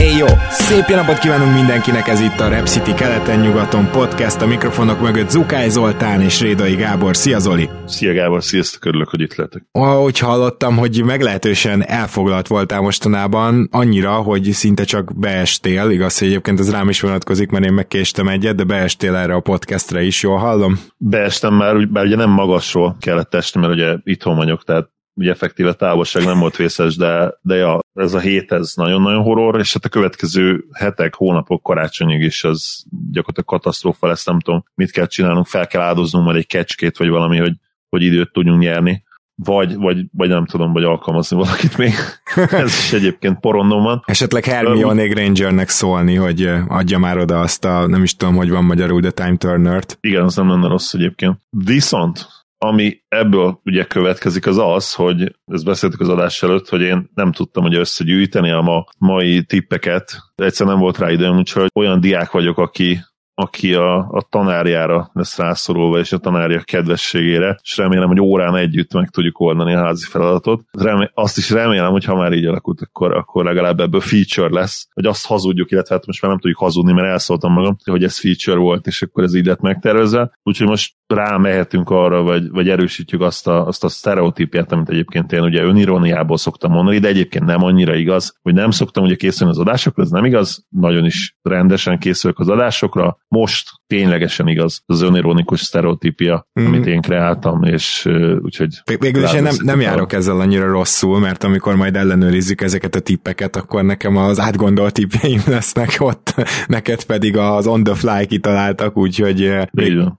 Hey jó! Szép jó napot kívánunk mindenkinek, ez itt a Rep City keleten-nyugaton podcast, a mikrofonok mögött Zukály Zoltán és Rédai Gábor. Szia Zoli! Szia Gábor, sziasztok, örülök, hogy itt lehetek. Ahogy hallottam, hogy meglehetősen elfoglalt voltál mostanában, annyira, hogy szinte csak beestél, igaz, hogy egyébként ez rám is vonatkozik, mert én megkéstem egyet, de beestél erre a podcastre is, jól hallom? Beestem már, bár ugye nem magasról kellett esni, mert ugye itthon vagyok, tehát ugye effektíve távolság nem volt vészes, de, de ja, ez a hét ez nagyon-nagyon horror, és hát a következő hetek, hónapok, karácsonyig is az gyakorlatilag katasztrófa lesz, nem tudom, mit kell csinálnunk, fel kell áldoznunk majd egy kecskét, vagy valami, hogy, hogy időt tudjunk nyerni vagy, vagy, vagy nem tudom, vagy alkalmazni valakit még. Ez is egyébként porondon van. Esetleg Hermione Grangernek szólni, hogy adja már oda azt a, nem is tudom, hogy van magyarul, de Time Turner-t. Igen, az nem lenne rossz egyébként. Viszont ami ebből ugye következik az az, hogy ezt beszéltük az adás előtt, hogy én nem tudtam hogy összegyűjteni a ma, mai tippeket, egyszer nem volt rá időm, úgyhogy olyan diák vagyok, aki aki a, a tanárjára lesz rászorulva, és a tanárja kedvességére, és remélem, hogy órán együtt meg tudjuk oldani a házi feladatot. Remé- azt is remélem, hogy ha már így alakult, akkor, akkor legalább ebből feature lesz, hogy azt hazudjuk, illetve hát most már nem tudjuk hazudni, mert elszóltam magam, hogy ez feature volt, és akkor ez így lett megtervezve. Úgyhogy most rámehetünk arra, vagy, vagy erősítjük azt a, azt a sztereotípiát, amit egyébként én ugye önironiából szoktam mondani, de egyébként nem annyira igaz, hogy nem szoktam ugye készülni az adásokra, ez nem igaz, nagyon is rendesen készülök az adásokra, most ténylegesen igaz az önironikus sztereotípia, mm. amit én kreáltam, és uh, úgyhogy... Végül is én nem, nem járok ezzel annyira rosszul, mert amikor majd ellenőrizzük ezeket a tippeket, akkor nekem az átgondolt tippjeim lesznek ott, neked pedig az on the fly kitaláltak, úgyhogy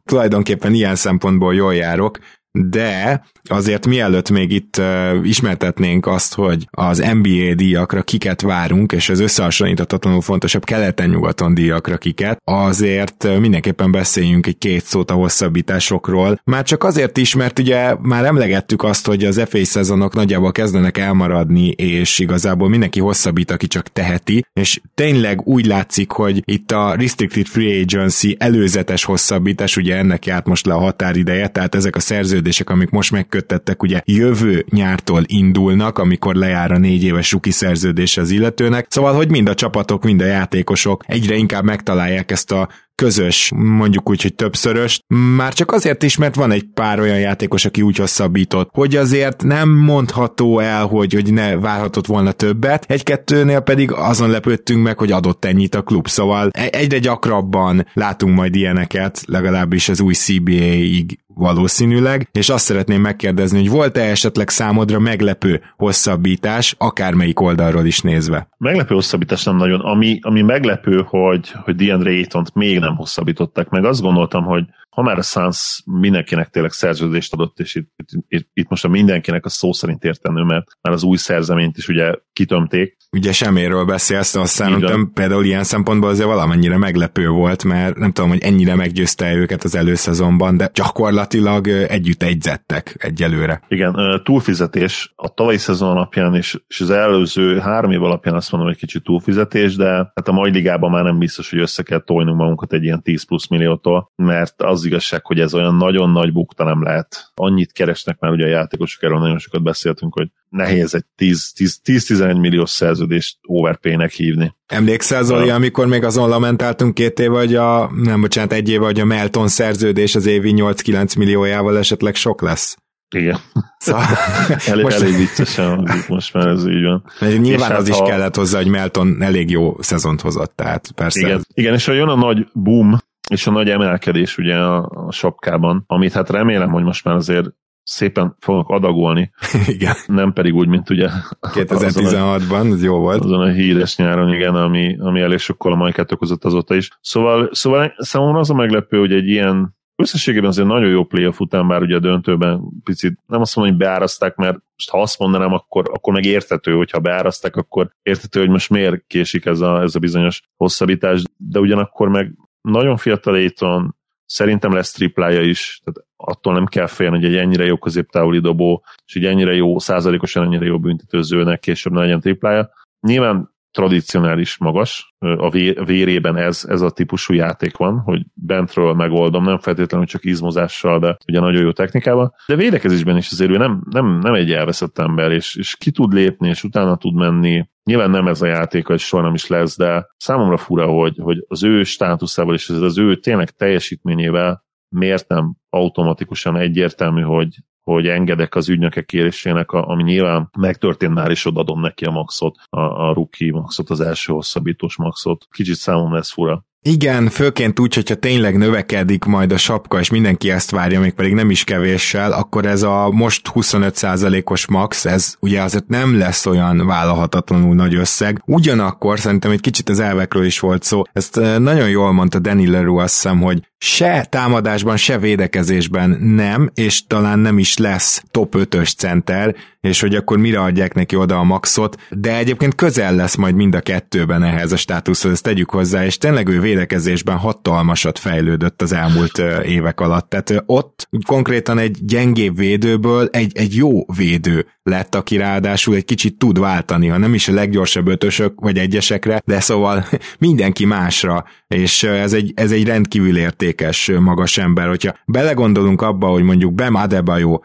tulajdonképpen ilyen szempontból jól járok, de azért mielőtt még itt uh, ismertetnénk azt, hogy az NBA díjakra kiket várunk, és az összehasonlíthatatlanul fontosabb keleten-nyugaton díjakra kiket, azért uh, mindenképpen beszéljünk egy két szót a hosszabbításokról. Már csak azért is, mert ugye már emlegettük azt, hogy az FA szezonok nagyjából kezdenek elmaradni, és igazából mindenki hosszabbít, aki csak teheti, és tényleg úgy látszik, hogy itt a Restricted Free Agency előzetes hosszabbítás, ugye ennek járt most le a határideje, tehát ezek a szerződések, amik most meg megköttettek, ugye jövő nyártól indulnak, amikor lejár a négy éves ruki szerződés az illetőnek. Szóval, hogy mind a csapatok, mind a játékosok egyre inkább megtalálják ezt a közös, mondjuk úgy, hogy többszörös. Már csak azért is, mert van egy pár olyan játékos, aki úgy hosszabbított, hogy azért nem mondható el, hogy, hogy ne várhatott volna többet. Egy-kettőnél pedig azon lepődtünk meg, hogy adott ennyit a klub. Szóval e- egyre gyakrabban látunk majd ilyeneket, legalábbis az új CBA-ig valószínűleg, és azt szeretném megkérdezni, hogy volt-e esetleg számodra meglepő hosszabbítás, akármelyik oldalról is nézve? Meglepő hosszabbítás nem nagyon. Ami, ami meglepő, hogy, hogy DeAndre Ayton-t még nem hosszabbították meg. Azt gondoltam, hogy ha már a Suns mindenkinek tényleg szerződést adott, és itt, itt, itt most a mindenkinek a szó szerint értenő, mert már az új szerzeményt is ugye kitömték. Ugye semmiről beszélsz, azt szerintem például ilyen szempontból azért valamennyire meglepő volt, mert nem tudom, hogy ennyire meggyőzte őket az előszezonban, de gyakorlatilag együtt egyzettek egyelőre. Igen, túlfizetés a tavalyi szezon alapján és, és az előző három év alapján azt mondom, hogy kicsit túlfizetés, de hát a mai ligában már nem biztos, hogy össze kell tojnunk magunkat egy ilyen 10 plusz milliótól, mert az az igazság, hogy ez olyan nagyon nagy bukta nem lehet. Annyit keresnek már ugye a játékosok, erről nagyon sokat beszéltünk, hogy nehéz egy 10-11 milliós szerződést overpay-nek hívni. Emlékszel, Zoli, uh, amikor még azon lamentáltunk két év, hogy a, nem bocsánat, egy év, hogy a Melton szerződés az évi 8-9 milliójával esetleg sok lesz? Igen. Szóval, elég, most, elég viccesen most már ez így van. Nyilván és az hát, is ha... kellett hozzá, hogy Melton elég jó szezont hozott, tehát persze. Igen, igen és ha jön a nagy boom, és a nagy emelkedés ugye a, a sapkában, amit hát remélem, hogy most már azért szépen fognak adagolni. Igen. Nem pedig úgy, mint ugye 2016-ban, ez jó volt. Azon a híres nyáron, igen, ami, ami elég a majkát okozott azóta is. Szóval, szóval számomra az a meglepő, hogy egy ilyen összességében azért nagyon jó playoff után, bár ugye a döntőben picit nem azt mondom, hogy beáraszták, mert most ha azt mondanám, akkor, akkor meg értető, hogyha beáraszták, akkor értető, hogy most miért késik ez a, ez a bizonyos hosszabbítás, de ugyanakkor meg nagyon fiatal Aiton, Szerintem lesz triplája is, tehát attól nem kell félni, hogy egy ennyire jó középtávoli dobó, és egy ennyire jó, százalékosan ennyire jó büntetőzőnek később ne legyen triplája. Nyilván tradicionális magas, a vérében ez, ez a típusú játék van, hogy bentről megoldom, nem feltétlenül csak izmozással, de ugye nagyon jó technikával. De védekezésben is azért ő nem, nem, nem egy elveszett ember, és, és ki tud lépni, és utána tud menni. Nyilván nem ez a játék, hogy soha nem is lesz, de számomra fura, hogy, hogy az ő státuszával és az ő tényleg teljesítményével miért nem automatikusan egyértelmű, hogy, hogy engedek az ügynökek kérésének, ami nyilván megtörtént már, és odaadom neki a maxot, a, a rookie maxot, az első hosszabbítós maxot. Kicsit számomra ez fura. Igen, főként úgy, hogyha tényleg növekedik majd a sapka, és mindenki ezt várja, még pedig nem is kevéssel, akkor ez a most 25%-os max, ez ugye azért nem lesz olyan vállalhatatlanul nagy összeg. Ugyanakkor szerintem egy kicsit az elvekről is volt szó. Ezt eh, nagyon jól mondta Danny Leroux, azt hiszem, hogy se támadásban, se védekezésben nem, és talán nem is lesz top 5-ös center, és hogy akkor mire adják neki oda a maxot, de egyébként közel lesz majd mind a kettőben ehhez a státuszhoz, ezt tegyük hozzá, és tényleg ő védekezésben hatalmasat fejlődött az elmúlt évek alatt. Tehát ott konkrétan egy gyengébb védőből egy, egy jó védő lett, aki ráadásul egy kicsit tud váltani, ha nem is a leggyorsabb ötösök vagy egyesekre, de szóval mindenki másra, és ez egy, ez egy rendkívül értékes magas ember. Hogyha belegondolunk abba, hogy mondjuk Bem Adebayo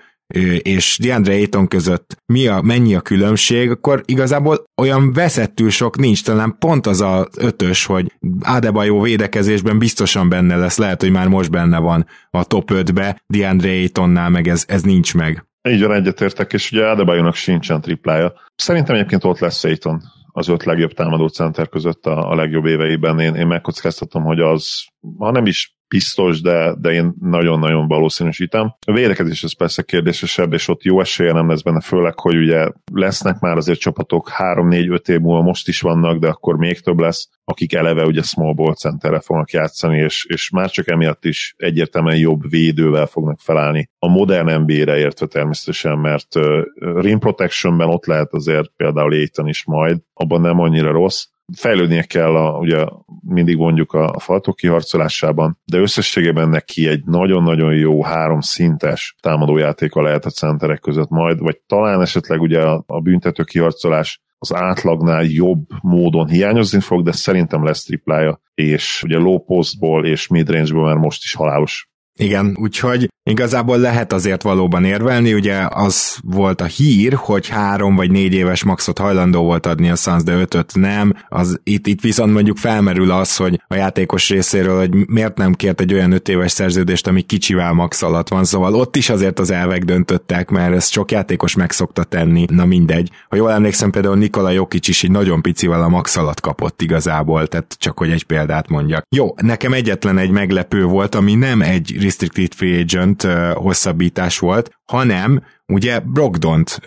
és DeAndre Ayton között mi a, mennyi a különbség, akkor igazából olyan veszettül sok nincs, talán pont az a ötös, hogy Adebayo védekezésben biztosan benne lesz, lehet, hogy már most benne van a top 5-be, DeAndre Aytonnál meg ez, ez nincs meg. Így van, egyetértek, és ugye Adebayo-nak sincsen triplája. Szerintem egyébként ott lesz Ayton az öt legjobb támadó center között a, a legjobb éveiben. Én, én megkockáztatom, hogy az, ha nem is biztos, de, de én nagyon-nagyon valószínűsítem. A védekezés ez persze kérdésesebb, és ott jó esélye nem lesz benne, főleg, hogy ugye lesznek már azért csapatok 3-4-5 év múlva most is vannak, de akkor még több lesz, akik eleve ugye small ball centerre fognak játszani, és, és már csak emiatt is egyértelműen jobb védővel fognak felállni. A modern NBA-re értve természetesen, mert uh, rim protectionben ott lehet azért például Aiton is majd, abban nem annyira rossz, fejlődnie kell, a, ugye mindig mondjuk a, a faltok kiharcolásában, de összességében neki egy nagyon-nagyon jó három szintes támadójátéka lehet a centerek között majd, vagy talán esetleg ugye a, a büntető kiharcolás az átlagnál jobb módon hiányozni fog, de szerintem lesz triplája, és ugye low postból és midrange-ből már most is halálos. Igen, úgyhogy igazából lehet azért valóban érvelni, ugye az volt a hír, hogy három vagy négy éves maxot hajlandó volt adni a Suns, de ötöt nem. Az, itt, itt viszont mondjuk felmerül az, hogy a játékos részéről, hogy miért nem kért egy olyan öt éves szerződést, ami kicsivel max alatt van, szóval ott is azért az elvek döntöttek, mert ezt sok játékos meg szokta tenni, na mindegy. Ha jól emlékszem, például Nikola Jokic is egy nagyon picivel a max alatt kapott igazából, tehát csak hogy egy példát mondjak. Jó, nekem egyetlen egy meglepő volt, ami nem egy restricted free agent hosszabbítás volt, hanem ugye Brogdont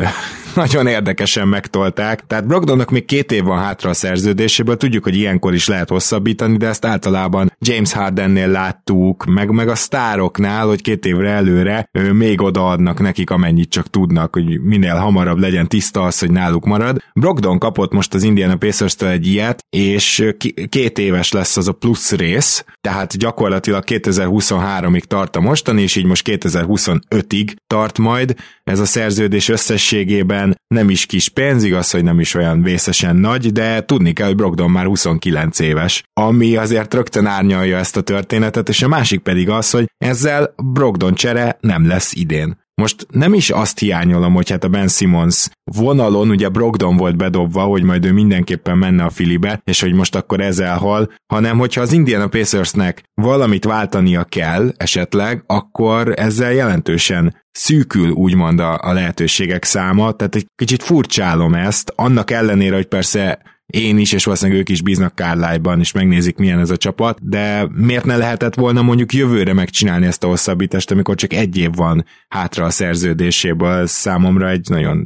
nagyon érdekesen megtolták, tehát Brogdonnak még két év van hátra a szerződéséből, tudjuk, hogy ilyenkor is lehet hosszabbítani, de ezt általában James Hardennél láttuk, meg, meg a sztároknál, hogy két évre előre ő, még odaadnak nekik, amennyit csak tudnak, hogy minél hamarabb legyen tiszta az, hogy náluk marad. Brogdon kapott most az Indiana pacers egy ilyet, és két éves lesz az a plusz rész, tehát gyakorlatilag 2023-ig tart a mostani, és így most 2025-ig tart majd, ez a szerződés összességében nem is kis pénz, igaz, hogy nem is olyan vészesen nagy, de tudni kell, hogy Brogdon már 29 éves, ami azért rögtön árnyalja ezt a történetet, és a másik pedig az, hogy ezzel Brogdon csere nem lesz idén. Most nem is azt hiányolom, hogy hát a Ben Simmons vonalon, ugye Brogdon volt bedobva, hogy majd ő mindenképpen menne a filibe, és hogy most akkor ez elhal, hanem hogyha az Indiana Pacersnek valamit váltania kell esetleg, akkor ezzel jelentősen szűkül úgymond a, a lehetőségek száma, tehát egy kicsit furcsálom ezt, annak ellenére, hogy persze én is, és valószínűleg ők is bíznak Kárlájban, és megnézik, milyen ez a csapat, de miért ne lehetett volna mondjuk jövőre megcsinálni ezt a hosszabbítást, amikor csak egy év van hátra a szerződéséből, ez számomra egy nagyon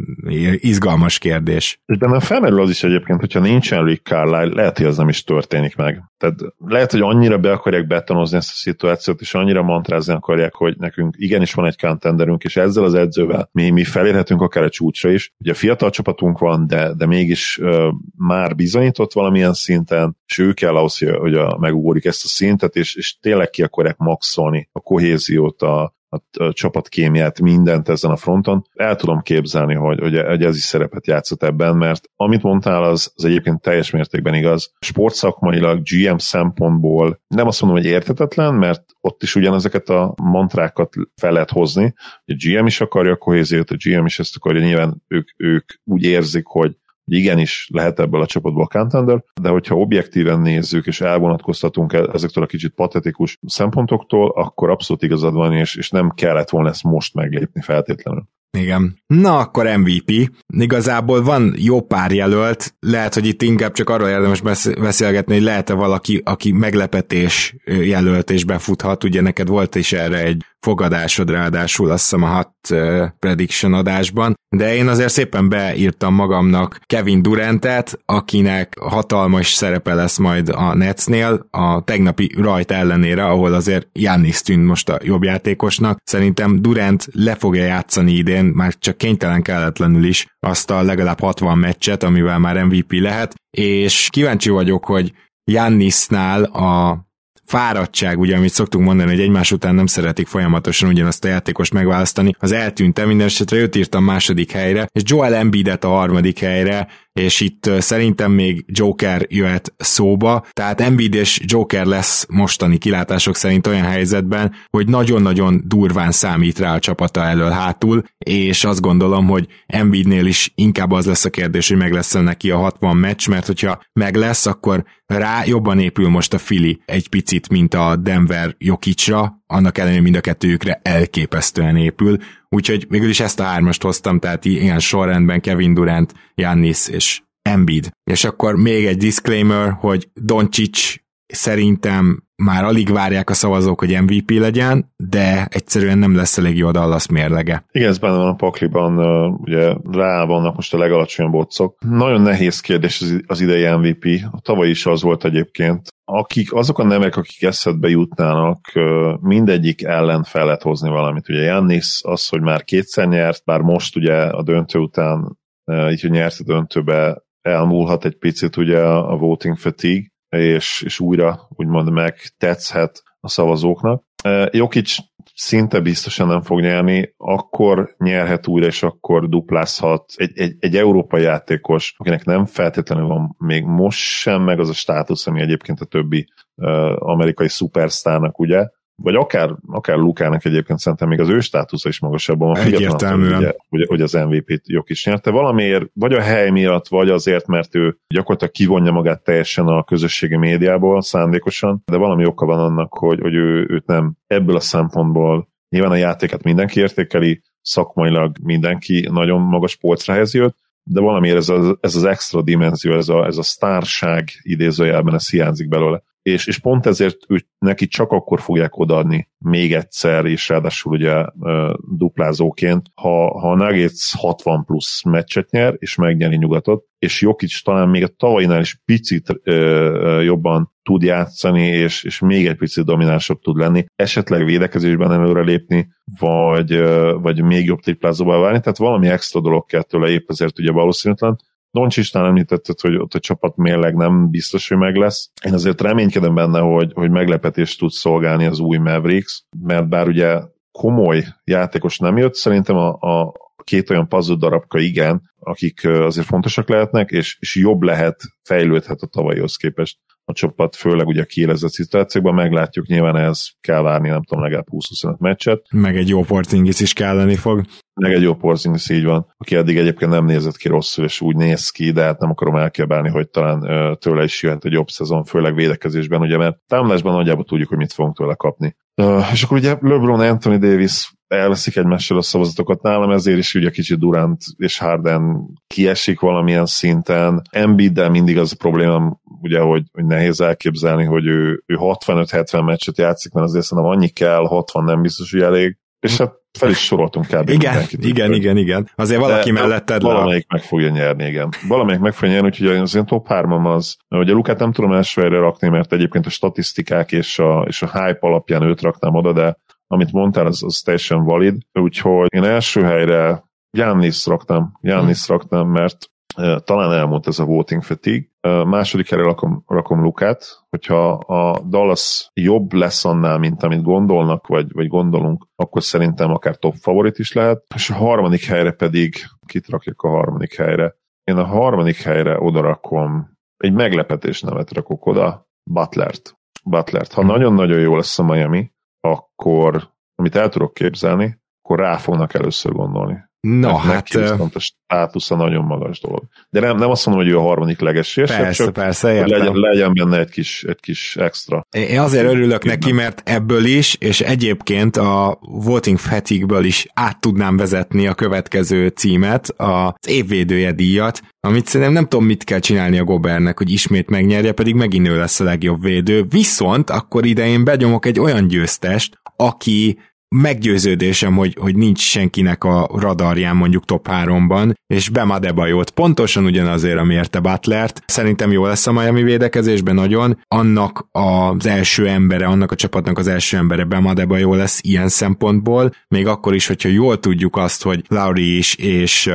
izgalmas kérdés. És bennem felmerül az is egyébként, hogyha nincsen Rick Carlisle, lehet, hogy ez nem is történik meg. Tehát lehet, hogy annyira be akarják betonozni ezt a szituációt, és annyira mantrázni akarják, hogy nekünk igenis van egy contenderünk, és ezzel az edzővel mi, mi felérhetünk akár a csúcsra is. Ugye fiatal csapatunk van, de, de mégis uh, már már bizonyított valamilyen szinten, és ő kell ahhoz, hogy a, megugorjuk ezt a szintet, és, és tényleg ki akarják maxolni a kohéziót, a, a, a csapatkémiát, mindent ezen a fronton. El tudom képzelni, hogy, hogy, hogy ez is szerepet játszott ebben, mert amit mondtál, az, az egyébként teljes mértékben igaz. Sportszakmailag, GM szempontból nem azt mondom, hogy értetetlen, mert ott is ugyanezeket a mantrákat fel lehet hozni. A GM is akarja a kohéziót, a GM is ezt akarja, nyilván ők, ők úgy érzik, hogy igenis lehet ebből a csapatból contender, de hogyha objektíven nézzük és elvonatkoztatunk e- ezektől a kicsit patetikus szempontoktól, akkor abszolút igazad van, és, és nem kellett volna ezt most meglépni feltétlenül. Igen. Na, akkor MVP. Igazából van jó pár jelölt, lehet, hogy itt inkább csak arról érdemes beszélgetni, hogy lehet-e valaki, aki meglepetés jelölt és befuthat, ugye neked volt is erre egy fogadásod ráadásul azt hiszem a hat prediction adásban, de én azért szépen beírtam magamnak Kevin Durantet, akinek hatalmas szerepe lesz majd a Netsnél, a tegnapi rajt ellenére, ahol azért Jannis tűnt most a jobb játékosnak. Szerintem Durant le fogja játszani idén, már csak kénytelen kelletlenül is azt a legalább 60 meccset, amivel már MVP lehet, és kíváncsi vagyok, hogy Jannisnál a fáradtság, ugye, amit szoktunk mondani, hogy egymás után nem szeretik folyamatosan ugyanazt a játékost megválasztani, az eltűntem, minden esetre őt írtam második helyre, és Joel Embiidet a harmadik helyre, és itt szerintem még Joker jöhet szóba, tehát Embiid és Joker lesz mostani kilátások szerint olyan helyzetben, hogy nagyon-nagyon durván számít rá a csapata elől hátul, és azt gondolom, hogy Embiidnél is inkább az lesz a kérdés, hogy meg lesz neki a 60 meccs, mert hogyha meg lesz, akkor rá jobban épül most a Fili egy picit, mint a Denver Jokicsra, annak ellenére mind a kettőjükre elképesztően épül, úgyhogy végül is ezt a hármast hoztam, tehát ilyen sorrendben Kevin Durant, Jannis és Embiid. És akkor még egy disclaimer, hogy Doncic szerintem már alig várják a szavazók, hogy MVP legyen, de egyszerűen nem lesz elég jó a Dallas mérlege. Igen, ez benne van a pakliban, ugye rá vannak most a legalacsonyabb otcok. Nagyon nehéz kérdés az idei MVP, a tavaly is az volt egyébként. Akik, azok a nevek, akik eszedbe jutnának, mindegyik ellen fel lehet hozni valamit. Ugye Jannis az, hogy már kétszer nyert, bár most ugye a döntő után, így, hogy nyert a döntőbe, elmúlhat egy picit ugye a voting fatigue, és, és újra úgymond meg tetszhet a szavazóknak. Jokic szinte biztosan nem fog nyerni, akkor nyerhet újra, és akkor duplázhat egy, egy, egy európai játékos, akinek nem feltétlenül van még most sem meg az a státusz, ami egyébként a többi uh, amerikai szupersztárnak, ugye, vagy akár, akár Lukának egyébként szerintem még az ő státusza is magasabban van, függetlenül, hogy, hogy, hogy az MVP-t jog is nyerte. Valamiért, vagy a hely miatt, vagy azért, mert ő gyakorlatilag kivonja magát teljesen a közösségi médiából szándékosan, de valami oka van annak, hogy, hogy ő, őt nem ebből a szempontból Nyilván a játéket mindenki értékeli, szakmailag mindenki nagyon magas polcra jött, de valamiért ez, a, ez az extra dimenzió, ez a, ez a sztárság idézőjelben, ez hiányzik belőle és, és pont ezért ő, neki csak akkor fogják odaadni még egyszer, és ráadásul ugye duplázóként, ha, ha a Nuggets 60 plusz meccset nyer, és megnyeri nyugatot, és Jokic talán még a tavainál is picit uh, uh, jobban tud játszani, és, és még egy picit dominánsabb tud lenni, esetleg védekezésben előre lépni, vagy, uh, vagy még jobb triplázóval válni, tehát valami extra dolog kell tőle, épp ezért ugye valószínűtlen, Doncsistán említetted, hogy ott a csapat mérleg nem biztos, hogy meg lesz. Én azért reménykedem benne, hogy, hogy meglepetést tud szolgálni az új Mavericks, mert bár ugye komoly játékos nem jött, szerintem a, a két olyan puzzle darabka igen, akik azért fontosak lehetnek, és, és jobb lehet, fejlődhet a tavalyhoz képest a csapat, főleg ugye a kiélezett szituációkban, meglátjuk, nyilván ez kell várni, nem tudom, legalább 20-25 meccset. Meg egy jó Porzingis is kelleni fog. Meg egy jó Porzingis, így van, aki eddig egyébként nem nézett ki rosszul, és úgy néz ki, de hát nem akarom elkiabálni, hogy talán ö, tőle is jöhet egy jobb szezon, főleg védekezésben, ugye, mert támadásban nagyjából tudjuk, hogy mit fogunk tőle kapni. És akkor ugye LeBron, Anthony Davis elveszik egymással a szavazatokat nálam, ezért is ugye kicsit Durant és Harden kiesik valamilyen szinten. Embiiddel mindig az a probléma, ugye, hogy, hogy nehéz elképzelni, hogy ő, ő 65-70 meccset játszik, mert azért szerintem annyi kell, 60 nem biztos, hogy elég. És hát fel is soroltunk kb. Igen, igen, hogy... igen, igen. Azért valaki de melletted Valamelyik le. meg fogja nyerni, igen. Valamelyik meg fogja nyerni, úgyhogy az én top 3 az, hogy a Lukát nem tudom első helyre rakni, mert egyébként a statisztikák és a, és a hype alapján őt raknám oda, de amit mondtál, az, az teljesen valid. Úgyhogy én első helyre Jannis raktam, Jannis hmm. raktam, mert talán elmúlt ez a voting fatigue, második helyre rakom, rakom Lukát, hogyha a Dallas jobb lesz annál, mint amit gondolnak, vagy, vagy gondolunk, akkor szerintem akár top favorit is lehet, és a harmadik helyre pedig, kit rakjak a harmadik helyre? Én a harmadik helyre oda rakom, egy meglepetés nevet rakok oda, Butlert. Butlert. Ha hmm. nagyon-nagyon jó lesz a Miami, akkor, amit el tudok képzelni, akkor rá fognak először gondolni. No, hát... Viszont a státusza nagyon magas dolog. De nem, nem azt mondom, hogy ő a harmadik legesélyesebb, persze, csak persze, értem. legyen, legyen benne egy kis, egy kis extra. Én azért örülök neki, mert ebből is, és egyébként a Voting fatigue is át tudnám vezetni a következő címet, az évvédője díjat, amit szerintem nem tudom, mit kell csinálni a Gobernek, hogy ismét megnyerje, pedig megint ő lesz a legjobb védő. Viszont akkor ide én begyomok egy olyan győztest, aki meggyőződésem, hogy, hogy nincs senkinek a radarján mondjuk top 3-ban, és Bema Debajót pontosan ugyanazért, ami érte Butlert. Szerintem jó lesz a Miami védekezésben nagyon. Annak az első embere, annak a csapatnak az első embere Bema Debajó lesz ilyen szempontból, még akkor is, hogyha jól tudjuk azt, hogy Lowry is és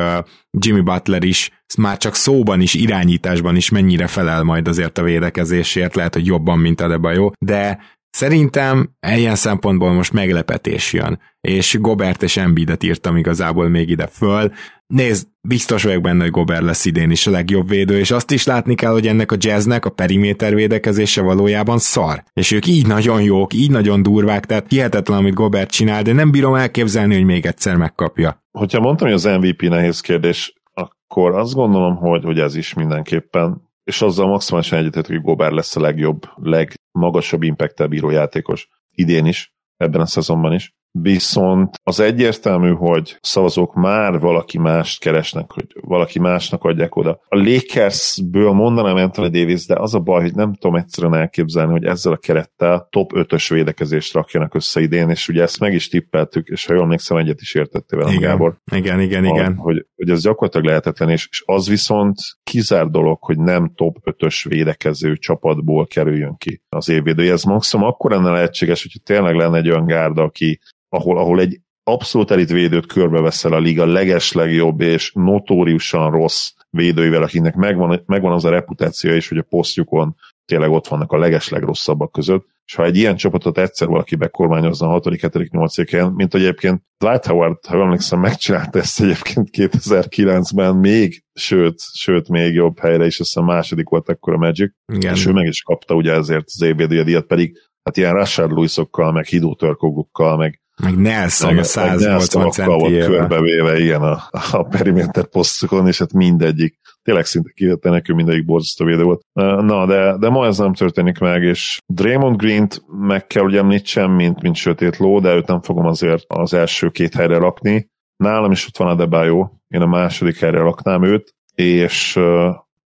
Jimmy Butler is már csak szóban is, irányításban is mennyire felel majd azért a védekezésért, lehet, hogy jobban, mint a Debajó, de Szerintem ilyen szempontból most meglepetés jön, és Gobert és Embiidet írtam igazából még ide föl. Nézd, biztos vagyok benne, hogy Gobert lesz idén is a legjobb védő, és azt is látni kell, hogy ennek a jazznek a periméter védekezése valójában szar. És ők így nagyon jók, így nagyon durvák, tehát hihetetlen, amit Gobert csinál, de nem bírom elképzelni, hogy még egyszer megkapja. Hogyha mondtam, hogy az MVP nehéz kérdés, akkor azt gondolom, hogy, hogy ez is mindenképpen és azzal maximálisan egyetett, hogy Gobert lesz a legjobb, legmagasabb impact bíró játékos idén is, ebben a szezonban is. Viszont az egyértelmű, hogy szavazók már valaki mást keresnek, hogy valaki másnak adják oda. A Lakersből mondanám Anthony Davis, de az a baj, hogy nem tudom egyszerűen elképzelni, hogy ezzel a kerettel top 5-ös védekezést rakjanak össze idén, és ugye ezt meg is tippeltük, és ha jól emlékszem, egyet is értettél velem, igen, Gábor. Igen, igen, a, igen. Hogy, hogy ez gyakorlatilag lehetetlen, és, és az viszont kizár dolog, hogy nem top 5-ös védekező csapatból kerüljön ki az évvédő. Ez maximum akkor lenne lehetséges, hogyha tényleg lenne egy olyan gárda, aki ahol, ahol egy abszolút elit védőt körbeveszel a liga legeslegjobb és notóriusan rossz védőivel, akinek megvan, megvan az a reputáció is, hogy a posztjukon tényleg ott vannak a legeslegrosszabbak között, és ha egy ilyen csapatot egyszer valaki bekormányozna a 6., 7., 8. helyen, mint egyébként Dwight Howard, ha emlékszem, megcsinálta ezt egyébként 2009-ben még, sőt, sőt, még jobb helyre is, azt hiszem második volt akkor a Magic, Igen. és ő meg is kapta ugye ezért az évvédője díjat, pedig hát ilyen Rashard Lewisokkal, meg Hidó Törkogokkal, meg meg Nelson a 180 centiével. körbevéve, igen, a, a periméter posztokon, és hát mindegyik, tényleg szinte kivette nekünk mindegyik borzasztó védő volt. Na, de, de ma ez nem történik meg, és Draymond Green-t meg kell ugye említsem, mint, mint sötét ló, de őt nem fogom azért az első két helyre rakni. Nálam is ott van a Debájó, én a második helyre raknám őt, és,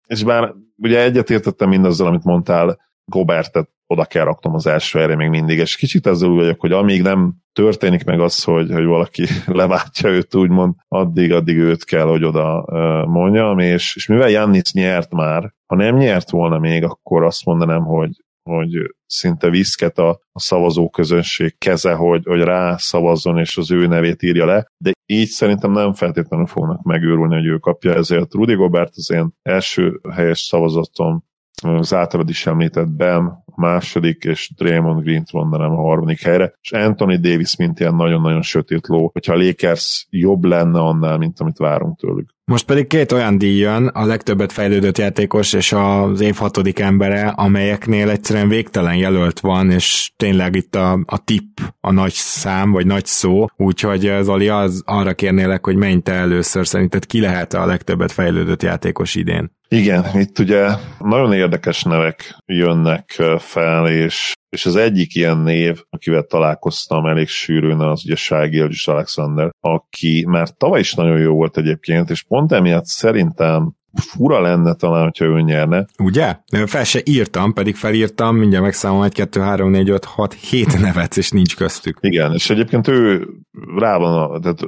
és bár ugye egyetértettem mindazzal, amit mondtál, Gobertet oda kell raknom az első helyre még mindig, és kicsit ezzel úgy vagyok, hogy amíg nem történik meg az, hogy, hogy valaki leváltja őt, úgymond, addig, addig őt kell, hogy oda mondjam, és, és mivel Jannis nyert már, ha nem nyert volna még, akkor azt mondanám, hogy, hogy szinte viszket a, a szavazó közönség keze, hogy, hogy rá szavazzon és az ő nevét írja le, de így szerintem nem feltétlenül fognak megőrülni, hogy ő kapja, ezért Rudy Gobert az én első helyes szavazatom az általad is említett Bam a második, és Draymond Green-t mondanám a harmadik helyre, és Anthony Davis, mint ilyen nagyon-nagyon sötét ló, hogyha a Lakers jobb lenne annál, mint amit várunk tőlük. Most pedig két olyan díj jön, a legtöbbet fejlődött játékos és az év hatodik embere, amelyeknél egyszerűen végtelen jelölt van, és tényleg itt a, a tip a nagy szám, vagy nagy szó, úgyhogy Zoli, az arra kérnélek, hogy menj te először, szerinted ki lehet a legtöbbet fejlődött játékos idén? Igen, itt ugye nagyon érdekes nevek jönnek fel, és, és az egyik ilyen név, akivel találkoztam elég sűrűn, az ugye Shai Gilgis Alexander, aki már tavaly is nagyon jó volt egyébként, és pont emiatt szerintem fura lenne talán, hogyha ő nyerne. Ugye? Fel se írtam, pedig felírtam, mindjárt megszámolom 1, 2, 3, 4, 5, 6, 7 nevet, és nincs köztük. Igen, és egyébként ő rá van, a, tehát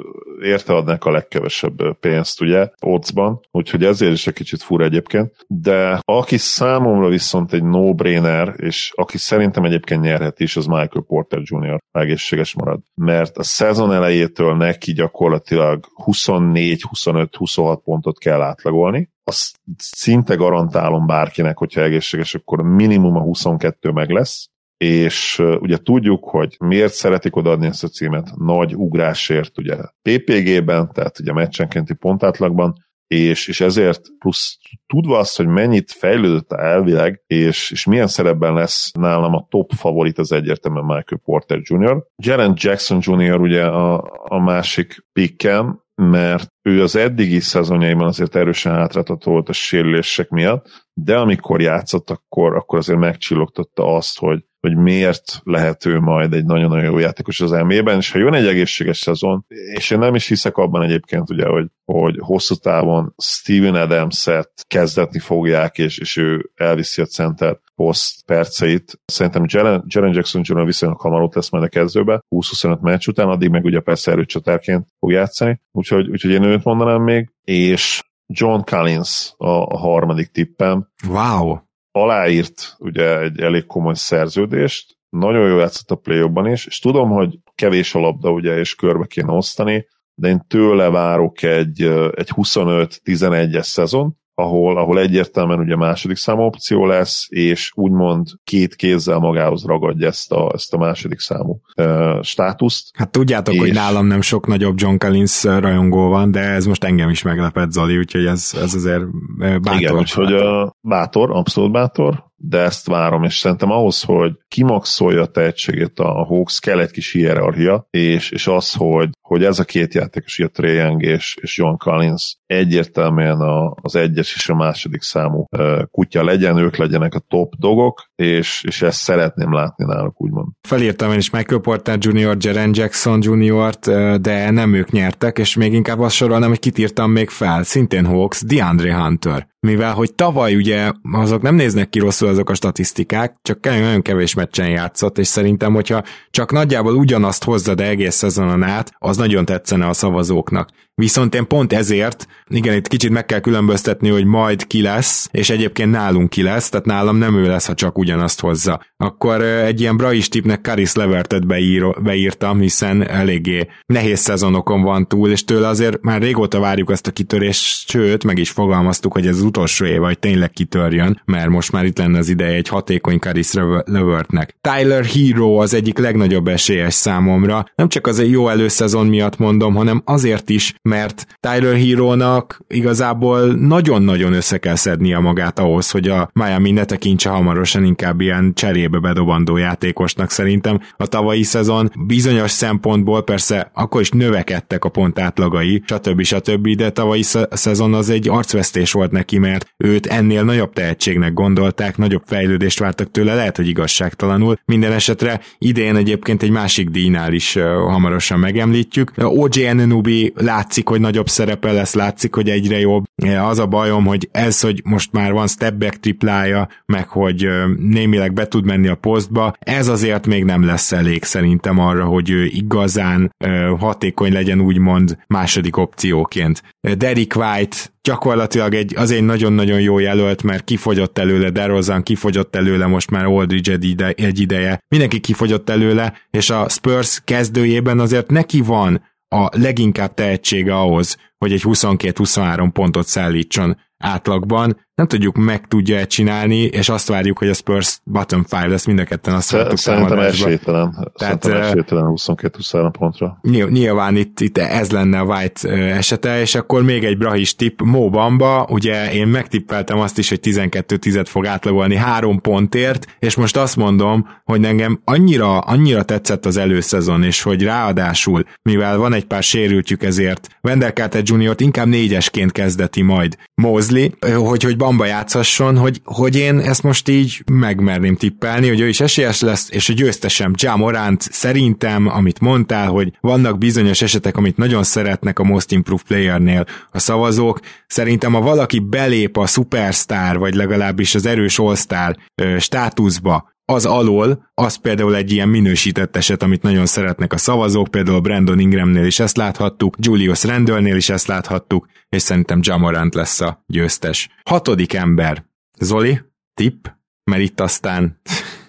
érte adnák a legkevesebb pénzt, ugye, oddsban, úgyhogy ezért is egy kicsit fura egyébként, de aki számomra viszont egy no-brainer, és aki szerintem egyébként nyerhet is, az Michael Porter Jr. egészséges marad. Mert a szezon elejétől neki gyakorlatilag 24-25-26 pontot kell átlagolni, azt szinte garantálom bárkinek, hogyha egészséges, akkor minimum a 22 meg lesz, és ugye tudjuk, hogy miért szeretik odaadni ezt a címet nagy ugrásért ugye PPG-ben, tehát ugye meccsenkénti pontátlagban, és, és ezért plusz tudva azt, hogy mennyit fejlődött elvileg, és, és milyen szerepben lesz nálam a top favorit az egyértelműen Michael Porter Jr. Jaren Jackson Jr. ugye a, a másik pickem, mert ő az eddigi szezonjaiban azért erősen hátráltató volt a sérülések miatt, de amikor játszott, akkor, akkor azért megcsillogtatta azt, hogy, hogy miért lehet ő majd egy nagyon-nagyon jó játékos az NBA-ben, és ha jön egy egészséges szezon, és én nem is hiszek abban egyébként, ugye, hogy, hogy hosszú távon Steven Adams-et kezdetni fogják, és, és ő elviszi a center poszt perceit. Szerintem Jaren, Jaren Jackson Jr. viszonylag hamar ott lesz majd a kezdőbe, 20-25 meccs után, addig meg ugye persze erőcsatárként fog játszani, úgyhogy, úgyhogy én őt mondanám még, és John Collins a, a harmadik tippem. Wow! Aláírt ugye egy elég komoly szerződést, nagyon jó játszott a play is, és tudom, hogy kevés a labda ugye, és körbe kéne osztani, de én tőle várok egy, egy 25-11-es szezon, ahol, ahol egyértelműen ugye második számú opció lesz, és úgymond két kézzel magához ragadja ezt a, ezt a második számú uh, státuszt. Hát tudjátok, és... hogy nálam nem sok nagyobb John Collins rajongó van, de ez most engem is meglepett, Zoli, úgyhogy ez, ez azért bátor. Igen, úgyhogy bátor. Bátor, abszolút bátor, de ezt várom, és szerintem ahhoz, hogy kimaxolja a tehetségét a Hawks, kell egy kis hierarchia, és, és az, hogy, hogy ez a két játékos, a Trae Young és, és John Collins egyértelműen a, az egyes és a második számú kutya legyen, ők legyenek a top dogok, és, és ezt szeretném látni náluk, úgymond. Felírtam én is Michael Porter Jr., Jaren Jackson Jr., de nem ők nyertek, és még inkább azt sorolnám, hogy kit írtam még fel, szintén Hawks, DeAndre Hunter mivel hogy tavaly ugye azok nem néznek ki rosszul azok a statisztikák, csak nagyon kevés meccsen játszott, és szerintem, hogyha csak nagyjából ugyanazt hozza, de egész szezonon át, az nagyon tetszene a szavazóknak. Viszont én pont ezért, igen, itt kicsit meg kell különböztetni, hogy majd ki lesz, és egyébként nálunk ki lesz, tehát nálam nem ő lesz, ha csak ugyanazt hozza. Akkor egy ilyen Brais tipnek Karis Levertet beír, beírtam, hiszen eléggé nehéz szezonokon van túl, és tőle azért már régóta várjuk ezt a kitörést, sőt, meg is fogalmaztuk, hogy ez az utolsó év, hogy tényleg kitörjön, mert most már itt lenne az ideje egy hatékony Karis Levertnek. Tyler Hero az egyik legnagyobb esélyes számomra, nem csak az egy jó előszezon miatt mondom, hanem azért is, mert Tyler Hero-nak igazából nagyon-nagyon össze kell szednie magát ahhoz, hogy a Miami ne tekintse hamarosan inkább ilyen cserébe bedobandó játékosnak szerintem. A tavalyi szezon bizonyos szempontból persze akkor is növekedtek a pontátlagai, stb. stb. de tavalyi szezon az egy arcvesztés volt neki, mert őt ennél nagyobb tehetségnek gondolták, nagyobb fejlődést vártak tőle, lehet, hogy igazságtalanul. Minden esetre idén egyébként egy másik díjnál is hamarosan megemlítjük. OJ Anunobi látszik, hogy nagyobb szerepe lesz, látszik, hogy egyre jobb. Az a bajom, hogy ez, hogy most már van stepback triplája, meg hogy némileg be tud menni a posztba, ez azért még nem lesz elég szerintem arra, hogy ő igazán hatékony legyen úgymond második opcióként. Derek White gyakorlatilag egy, az egy nagyon-nagyon jó jelölt, mert kifogyott előle, DeRozan kifogyott előle, most már Aldridge egy, egy ideje, mindenki kifogyott előle, és a Spurs kezdőjében azért neki van a leginkább tehetsége ahhoz, hogy egy 22-23 pontot szállítson átlagban, nem tudjuk meg tudja csinálni, és azt várjuk, hogy a Spurs bottom five lesz, mind a ketten azt vártuk Szerintem esélytelen. Tehát, Szerintem esélytelen 22-23 pontra. Nyilván itt, itt ez lenne a White esete, és akkor még egy brahis tipp, Mo Bamba, ugye én megtippeltem azt is, hogy 12-10 fog átlagolni három pontért, és most azt mondom, hogy engem annyira, annyira tetszett az előszezon, és hogy ráadásul, mivel van egy pár sérültjük ezért, Wendell Carter Jr.-t inkább négyesként kezdeti majd Mosley, hogy, hogy Bamba játszasson, hogy, hogy én ezt most így megmerném tippelni, hogy ő is esélyes lesz, és a győztesem Ja Morant szerintem, amit mondtál, hogy vannak bizonyos esetek, amit nagyon szeretnek a Most Improved Playernél a szavazók, szerintem ha valaki belép a superstar, vagy legalábbis az erős all státuszba, az alól, az például egy ilyen minősített eset, amit nagyon szeretnek a szavazók, például Brandon Ingramnél is ezt láthattuk, Julius Randallnél is ezt láthattuk, és szerintem Jamorant lesz a győztes. Hatodik ember. Zoli, tipp, mert itt aztán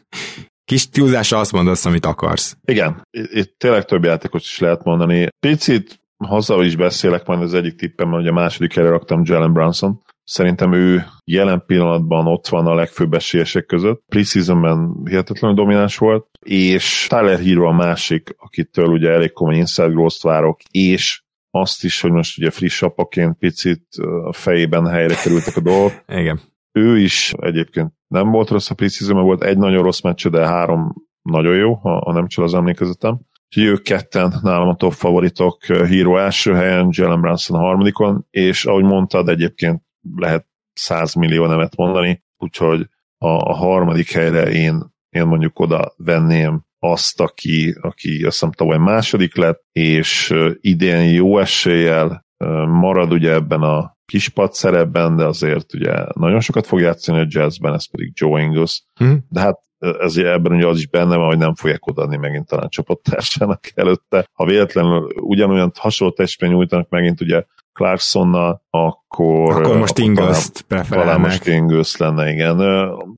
kis túlzásra azt mondasz, amit akarsz. Igen, itt tényleg több játékot is lehet mondani. Picit haza is beszélek majd az egyik tippem, hogy a második helyre raktam Jalen Brunson. Szerintem ő jelen pillanatban ott van a legfőbb esélyesek között. Preseasonben hihetetlenül domináns volt, és Tyler Hero a másik, akitől ugye elég komoly inside growth várok, és azt is, hogy most ugye friss apaként picit a fejében helyre kerültek a dolgok. Igen. Ő is egyébként nem volt rossz a preseason volt egy nagyon rossz meccs, de három nagyon jó, ha, ha nem csak az emlékezetem. Úgyhogy ők ketten nálam a top favoritok, Hero első helyen, Jalen Brunson harmadikon, és ahogy mondtad, egyébként lehet 100 millió nevet mondani, úgyhogy a, a harmadik helyre én, én mondjuk oda venném azt, aki, aki azt hiszem tavaly második lett, és idén jó eséllyel marad ugye ebben a kispad szerepben, de azért ugye nagyon sokat fog játszani a jazzben, ez pedig Joe Ingles. Hmm. De hát ez ebben ugye az is benne van, hogy nem fogják odaadni megint talán csapattársának előtte. Ha véletlenül ugyanolyan hasonló testben nyújtanak megint ugye Clarksonnal, akkor... Akkor most Ingles-t preferálnak. most Ingles lenne, igen.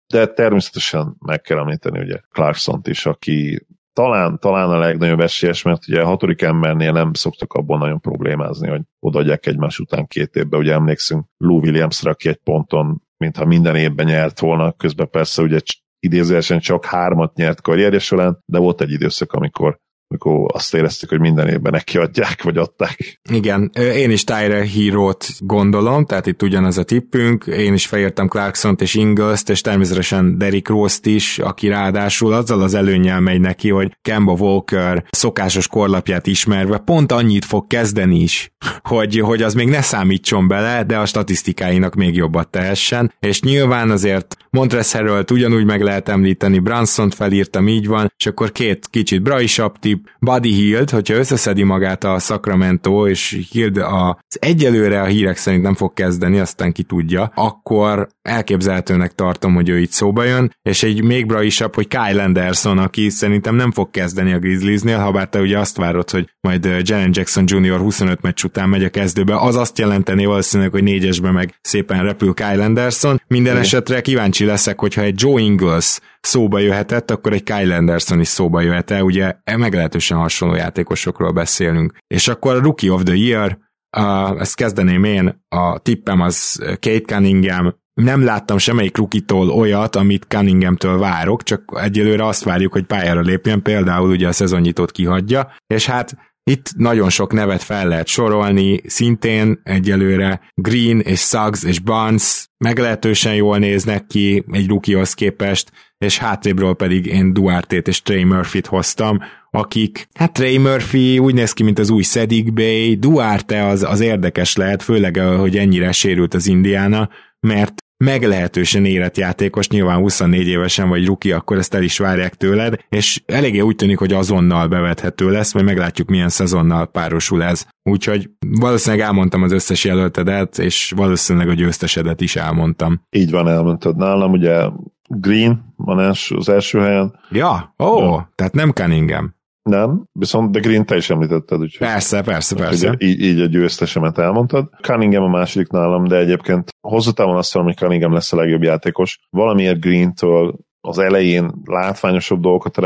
De természetesen meg kell említeni ugye Clarkson-t is, aki talán, talán a legnagyobb esélyes, mert ugye a hatodik embernél nem szoktak abban nagyon problémázni, hogy odaadják egymás után két évbe. Ugye emlékszünk Lou Williamsra, aki egy ponton, mintha minden évben nyert volna, közben persze ugye idézőesen csak hármat nyert karrierje során, de volt egy időszak, amikor amikor azt éreztük, hogy minden évben nekiadják, vagy adták. Igen, én is Tyler Hero-t gondolom, tehát itt ugyanaz a tippünk, én is felírtam Clarkson-t és Ingles-t, és természetesen Derrick Rose-t is, aki ráadásul azzal az előnyel megy neki, hogy Kemba Walker szokásos korlapját ismerve pont annyit fog kezdeni is, hogy, hogy az még ne számítson bele, de a statisztikáinak még jobbat tehessen, és nyilván azért Montrezl ugyanúgy meg lehet említeni, Branson-t felírtam, így van, és akkor két kicsit braisabb tipp, Buddy Hield, hogyha összeszedi magát a Sacramento, és Hield az egyelőre a hírek szerint nem fog kezdeni, aztán ki tudja, akkor elképzelhetőnek tartom, hogy ő itt szóba jön, és egy még braisabb, hogy Kyle Anderson, aki szerintem nem fog kezdeni a Grizzliesnél, ha bár te ugye azt várod, hogy majd Jalen Jackson Jr. 25 meccs után megy a kezdőbe, az azt jelenteni valószínűleg, hogy négyesbe meg szépen repül Kyle Anderson. Minden esetre kíváncsi leszek, hogyha egy Joe Ingles szóba jöhetett, akkor egy Kyle Anderson is szóba jöhet el, ugye e meglehetősen hasonló játékosokról beszélünk. És akkor a Rookie of the Year, uh, ezt kezdeném én, a tippem az Kate Cunningham, nem láttam semmelyik rukitól olyat, amit Cunninghamtől várok, csak egyelőre azt várjuk, hogy pályára lépjen, például ugye a szezonnyitót kihagyja, és hát itt nagyon sok nevet fel lehet sorolni, szintén egyelőre Green és Suggs és Barnes meglehetősen jól néznek ki egy rukihoz képest, és hátrébről pedig én Duarte-t és Trey Murphy-t hoztam, akik, hát Trey Murphy úgy néz ki, mint az új Sedig Bay, Duarte az, az érdekes lehet, főleg, hogy ennyire sérült az Indiana, mert meglehetősen érett játékos, nyilván 24 évesen vagy ruki, akkor ezt el is várják tőled, és eléggé úgy tűnik, hogy azonnal bevethető lesz, majd meglátjuk milyen szezonnal párosul ez. Úgyhogy valószínűleg elmondtam az összes jelöltedet, és valószínűleg a győztesedet is elmondtam. Így van, elmondtad nálam, ugye Green van az első helyen. Ja, ó, ja. tehát nem Cunningham. Nem, viszont de Green te is említetted, úgyhogy... Persze, persze, persze. Így, így a győztesemet elmondtad. Cunningham a második nálam, de egyébként hozzátávon azt mondom, hogy Cunningham lesz a legjobb játékos. Valamiért Green-től az elején látványosabb dolgokat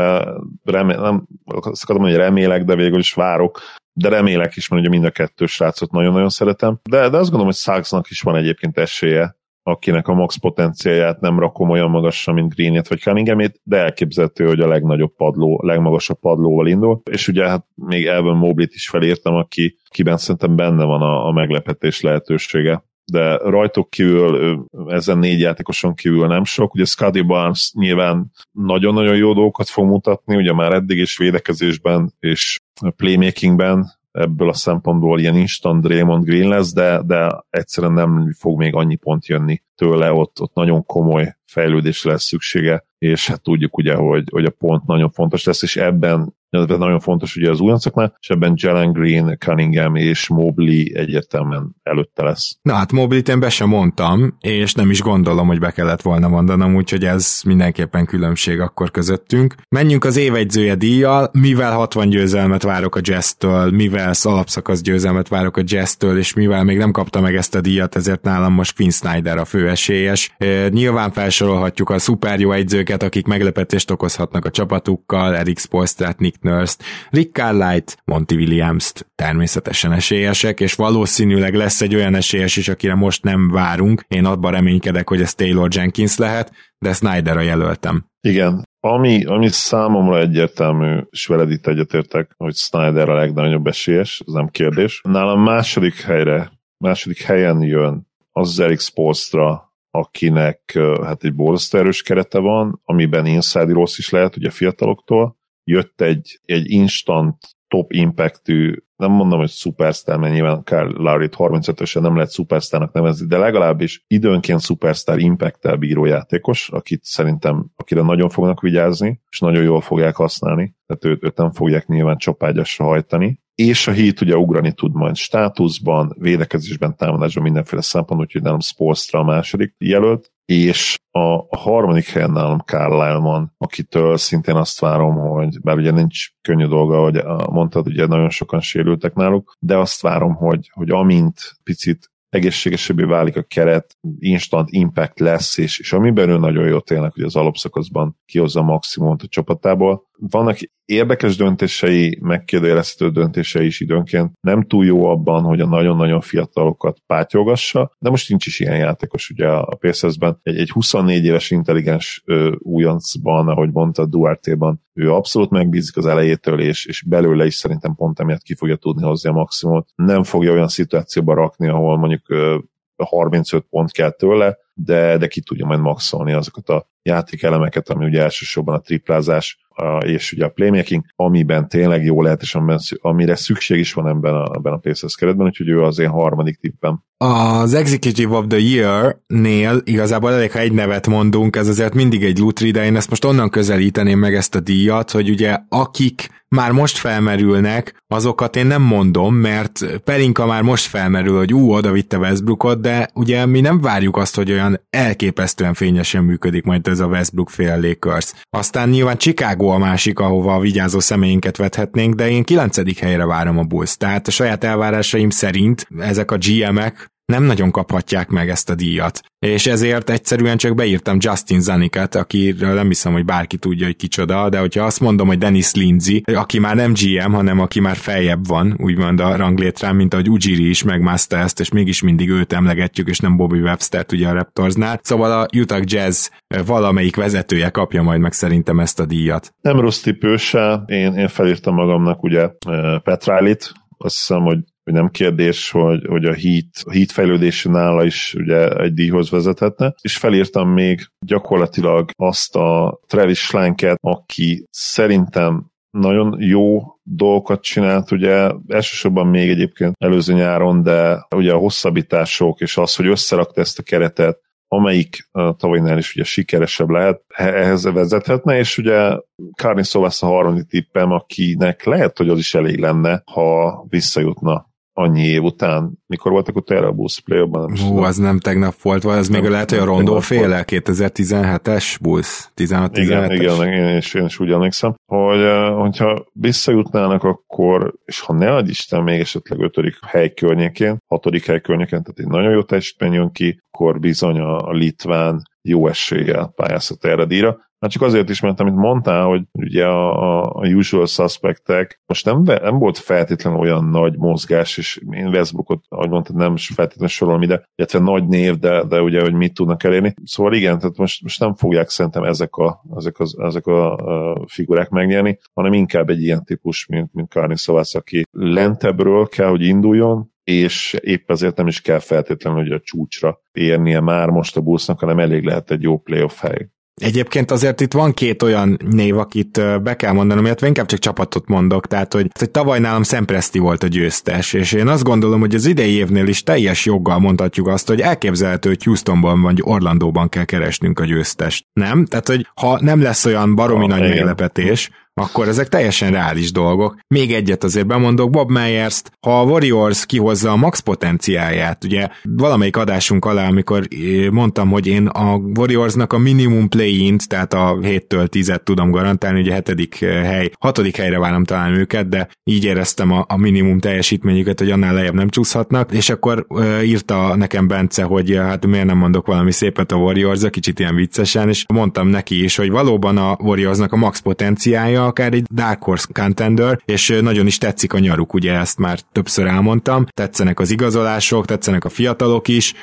remé, nem azt akarom hogy remélek, de végül is várok, de remélek is, mert ugye mind a kettő srácot nagyon-nagyon szeretem. De, de azt gondolom, hogy Suggsnak is van egyébként esélye akinek a max potenciáját nem rakom olyan magasra, mint Greenet vagy Cunninghamét, de elképzelhető, hogy a legnagyobb padló, legmagasabb padlóval indul, és ugye hát még Elvin Moblit is felírtam, aki, akiben szerintem benne van a, a meglepetés lehetősége de rajtuk kívül, ezen négy játékoson kívül nem sok. Ugye Scotty Barnes nyilván nagyon-nagyon jó dolgokat fog mutatni, ugye már eddig is védekezésben és playmakingben ebből a szempontból ilyen instant Draymond Green lesz, de, de egyszerűen nem fog még annyi pont jönni tőle, ott, ott nagyon komoly fejlődésre lesz szüksége, és hát tudjuk ugye, hogy, hogy a pont nagyon fontos lesz, és ebben illetve nagyon fontos ugye az újoncoknál, és ebben Jalen Green, Cunningham és Mobley egyértelműen előtte lesz. Na hát Mobley-t én be sem mondtam, és nem is gondolom, hogy be kellett volna mondanom, úgyhogy ez mindenképpen különbség akkor közöttünk. Menjünk az évegyzője díjjal, mivel 60 győzelmet várok a Jazz-től, mivel alapszakasz győzelmet várok a Jazz-től, és mivel még nem kapta meg ezt a díjat, ezért nálam most Quinn Snyder a főesélyes. E, nyilván felsorolhatjuk a szuper jó egyzőket, akik meglepetést okozhatnak a csapatukkal, Eric Spolstrat, Nick Nurse-t, Rick Carlight, Monty Williams-t természetesen esélyesek, és valószínűleg lesz egy olyan esélyes is, akire most nem várunk. Én abban reménykedek, hogy ez Taylor Jenkins lehet, de Snyderra jelöltem. Igen, ami, ami számomra egyértelmű, és veled itt egyetértek, hogy Snyder a legnagyobb esélyes, ez nem kérdés. Nálam második helyre, második helyen jön az Eric Spolstra, akinek hát egy borzasztó erős kerete van, amiben inside rossz is lehet, ugye fiataloktól. Jött egy, egy instant top impactű, nem mondom, hogy szupersztár, mert nyilván Carl Lowry-t 35-ösen nem lehet szupersztárnak nevezni, de legalábbis időnként szupersztár impact bíró játékos, akit szerintem, akire nagyon fognak vigyázni, és nagyon jól fogják használni, tehát őt, őt nem fogják nyilván csapágyasra hajtani, és a hit ugye ugrani tud majd státuszban, védekezésben, támadásban, mindenféle szempont, úgyhogy nálam Spolstra a második jelölt, és a, a harmadik helyen nálam Carlisle van, akitől szintén azt várom, hogy bár ugye nincs könnyű dolga, hogy mondtad, ugye nagyon sokan sérültek náluk, de azt várom, hogy, hogy amint picit egészségesebbé válik a keret, instant impact lesz, és, és amiben ő nagyon jó tényleg, hogy az alapszakaszban kihozza a maximumot a csapatából. Vannak érdekes döntései, megkérdőjelezhető döntései is időnként. Nem túl jó abban, hogy a nagyon-nagyon fiatalokat pátyolgassa, de most nincs is ilyen játékos ugye a Pacersben. Egy, egy 24 éves intelligens ö, újoncban, ahogy mondta Duarte-ban, ő abszolút megbízik az elejétől, és, és belőle is szerintem pont emiatt ki fogja tudni hozni a maximumot. Nem fogja olyan szituációba rakni, ahol mondjuk ö, 35 pont kell tőle, de, de ki tudja majd maxolni azokat a játékelemeket, ami ugye elsősorban a triplázás, és ugye a playmaking, amiben tényleg jó lehet, és amiben, amire szükség is van ebben a, ebben a Pacers keretben, úgyhogy ő az én harmadik tippem. Az Executive of the Year-nél igazából elég, ha egy nevet mondunk, ez azért mindig egy lutri, de én ezt most onnan közelíteném meg ezt a díjat, hogy ugye akik már most felmerülnek, azokat én nem mondom, mert Pelinka már most felmerül, hogy ú, oda vitte Westbrookot, de ugye mi nem várjuk azt, hogy olyan elképesztően fényesen működik majd ez a Westbrook fél Lakers. Aztán nyilván Chicago a másik, ahova a vigyázó személyinket vethetnénk, de én kilencedik helyre várom a Bulls. Tehát a saját elvárásaim szerint ezek a GM-ek nem nagyon kaphatják meg ezt a díjat. És ezért egyszerűen csak beírtam Justin Zaniket, akiről nem hiszem, hogy bárki tudja, hogy kicsoda, de hogyha azt mondom, hogy Dennis Lindsay, aki már nem GM, hanem aki már feljebb van, úgymond a ranglétrán, mint ahogy Ujiri is megmászta ezt, és mégis mindig őt emlegetjük, és nem Bobby Webster-t ugye a Raptorsnál. Szóval a Utah Jazz valamelyik vezetője kapja majd meg szerintem ezt a díjat. Nem rossz tipőse, én, én felírtam magamnak ugye eh, Petrálit, azt hiszem, hogy hogy nem kérdés, hogy, hogy a heat, a heat fejlődése nála is ugye egy díjhoz vezethetne, és felírtam még gyakorlatilag azt a Travis Schlenket, aki szerintem nagyon jó dolgokat csinált, ugye elsősorban még egyébként előző nyáron, de ugye a hosszabbítások és az, hogy összerakta ezt a keretet, amelyik a tavalynál is ugye sikeresebb lehet, ehhez vezethetne, és ugye Carney Szovász a harmadik tippem, akinek lehet, hogy az is elég lenne, ha visszajutna annyi év után. Mikor voltak utána a Bulls play Nem Hú, az nem tegnap volt, vagy az még lehet, hogy a Rondó féle 2017-es Bulls, 16 17 Igen, igen, én is, én is úgy emlékszem, hogy hogyha visszajutnának, akkor, és ha ne adj Isten, még esetleg ötödik hely környékén, hatodik hely környékén, tehát egy nagyon jó teljesítmény jön ki, akkor bizony a litván jó eséllyel pályázhat erre díjra. Hát csak azért is, mert amit mondtál, hogy ugye a, a, a usual suspectek, most nem, nem volt feltétlenül olyan nagy mozgás, és én Westbrookot, ahogy mondtad, nem feltétlenül sorolom ide, illetve nagy név, de, de ugye, hogy mit tudnak elérni. Szóval igen, tehát most, most nem fogják szerintem ezek a, ezek, az, ezek a, a figurák megnyerni, hanem inkább egy ilyen típus, mint, mint Karni Szavász, aki lentebbről kell, hogy induljon, és épp ezért nem is kell feltétlenül, hogy a csúcsra érnie már most a busznak, hanem elég lehet egy jó playoff hely. Egyébként azért itt van két olyan név, akit be kell mondanom, illetve inkább csak csapatot mondok, tehát hogy, hogy tavaly nálam Szempreszti volt a győztes, és én azt gondolom, hogy az idei évnél is teljes joggal mondhatjuk azt, hogy elképzelhető, hogy Houstonban vagy Orlandóban kell keresnünk a győztest. Nem? Tehát, hogy ha nem lesz olyan baromi ah, nagy meglepetés, akkor ezek teljesen reális dolgok. Még egyet azért bemondok, Bob Meyers-t, ha a Warriors kihozza a max potenciáját, ugye valamelyik adásunk alá, amikor mondtam, hogy én a Warriorsnak a minimum play-int, tehát a 7-től 10-et tudom garantálni, ugye hetedik hely, hatodik helyre várom talán őket, de így éreztem a, a minimum teljesítményüket, hogy annál lejjebb nem csúszhatnak, és akkor uh, írta nekem Bence, hogy hát miért nem mondok valami szépet a warriors kicsit ilyen viccesen, és mondtam neki is, hogy valóban a Warriorsnak a max potenciája akár egy Dark Horse contender, és nagyon is tetszik a nyaruk, ugye ezt már többször elmondtam, tetszenek az igazolások, tetszenek a fiatalok is,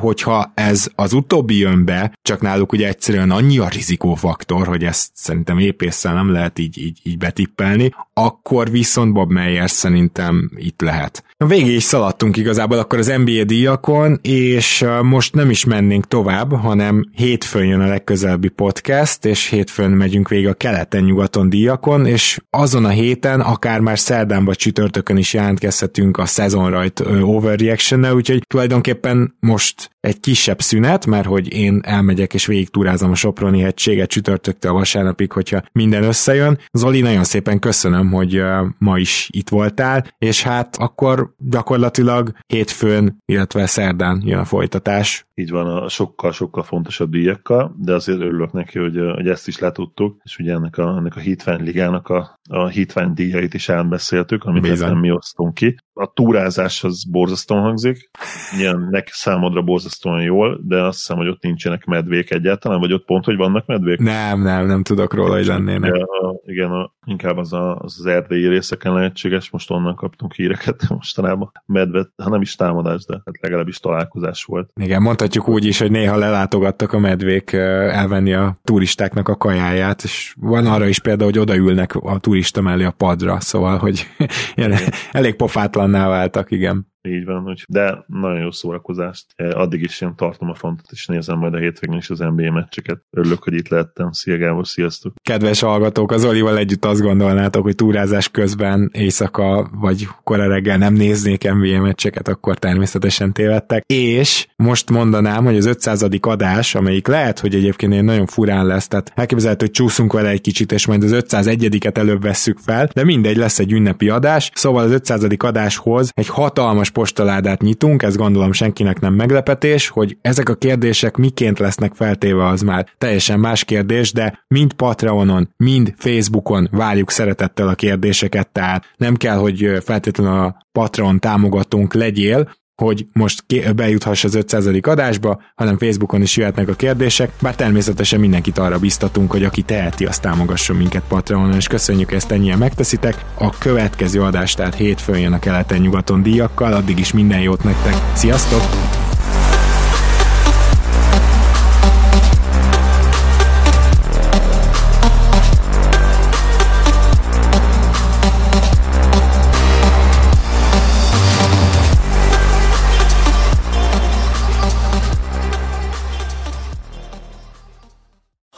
hogyha ez az utóbbi jön be, csak náluk ugye egyszerűen annyi a rizikófaktor, hogy ezt szerintem épésszel nem lehet így, így, így betippelni, akkor viszont Bob Meyers szerintem itt lehet. Végig is szaladtunk igazából akkor az NBA díjakon, és most nem is mennénk tovább, hanem hétfőn jön a legközelebbi podcast, és hétfőn megyünk végig a keleten-nyugaton díjakon, és azon a héten, akár már szerdán vagy csütörtökön is jelentkezhetünk a szezonrajt overreaction úgyhogy tulajdonképpen most egy kisebb szünet, mert hogy én elmegyek és végig túrázom a Soproni hegységet csütörtöktől vasárnapig, hogyha minden összejön. Zoli, nagyon szépen köszönöm, hogy ma is itt voltál, és hát akkor gyakorlatilag hétfőn, illetve szerdán jön a folytatás. Így van, a sokkal-sokkal fontosabb díjakkal, de azért örülök neki, hogy, hogy ezt is letudtuk, és ugye ennek a, ennek a Hitvány Ligának a, a Hitvány díjait is átbeszéltük, amit nem mi osztunk ki. A túrázás az borzasztóan hangzik, ilyen neki számodra borzasztóan jól, de azt hiszem, hogy ott nincsenek medvék egyáltalán, vagy ott pont, hogy vannak medvék? Nem, nem, nem tudok róla, hogy lennének. Igen, a, igen a, inkább az, a, az az erdélyi részeken lehetséges, most onnan kaptunk híreket mostanában. Medvet, ha nem is támadás, de hát legalábbis találkozás volt. Igen, mondhatjuk úgy is, hogy néha lelátogattak a medvék elvenni a turistáknak a kajáját, és van arra is például, hogy odaülnek a turista mellé a padra, szóval, hogy elég pofátlanná váltak, igen. Így van, úgy. de nagyon jó szórakozást. Addig is én tartom a frontot, és nézem majd a hétvégén is az NBA meccseket. Örülök, hogy itt lehettem. Szia Gábor, sziasztok! Kedves hallgatók, az Olival együtt azt gondolnátok, hogy túrázás közben éjszaka vagy kora reggel nem néznék NBA meccseket, akkor természetesen tévedtek. És most mondanám, hogy az 500. adás, amelyik lehet, hogy egyébként én nagyon furán lesz, tehát elképzelhető, hogy csúszunk vele egy kicsit, és majd az 501-et előbb vesszük fel, de mindegy, lesz egy ünnepi adás, szóval az 500. adáshoz egy hatalmas postaládát nyitunk, ez gondolom senkinek nem meglepetés, hogy ezek a kérdések miként lesznek feltéve, az már teljesen más kérdés, de mind Patreonon, mind Facebookon várjuk szeretettel a kérdéseket, tehát nem kell, hogy feltétlenül a Patreon támogatónk legyél, hogy most bejuthass az 500. adásba, hanem Facebookon is jöhetnek a kérdések, bár természetesen mindenkit arra biztatunk, hogy aki teheti, azt támogasson minket Patreonon, és köszönjük ezt ennyien megteszitek. A következő adás tehát hétfőn jön a keleten-nyugaton díjakkal, addig is minden jót nektek. Sziasztok!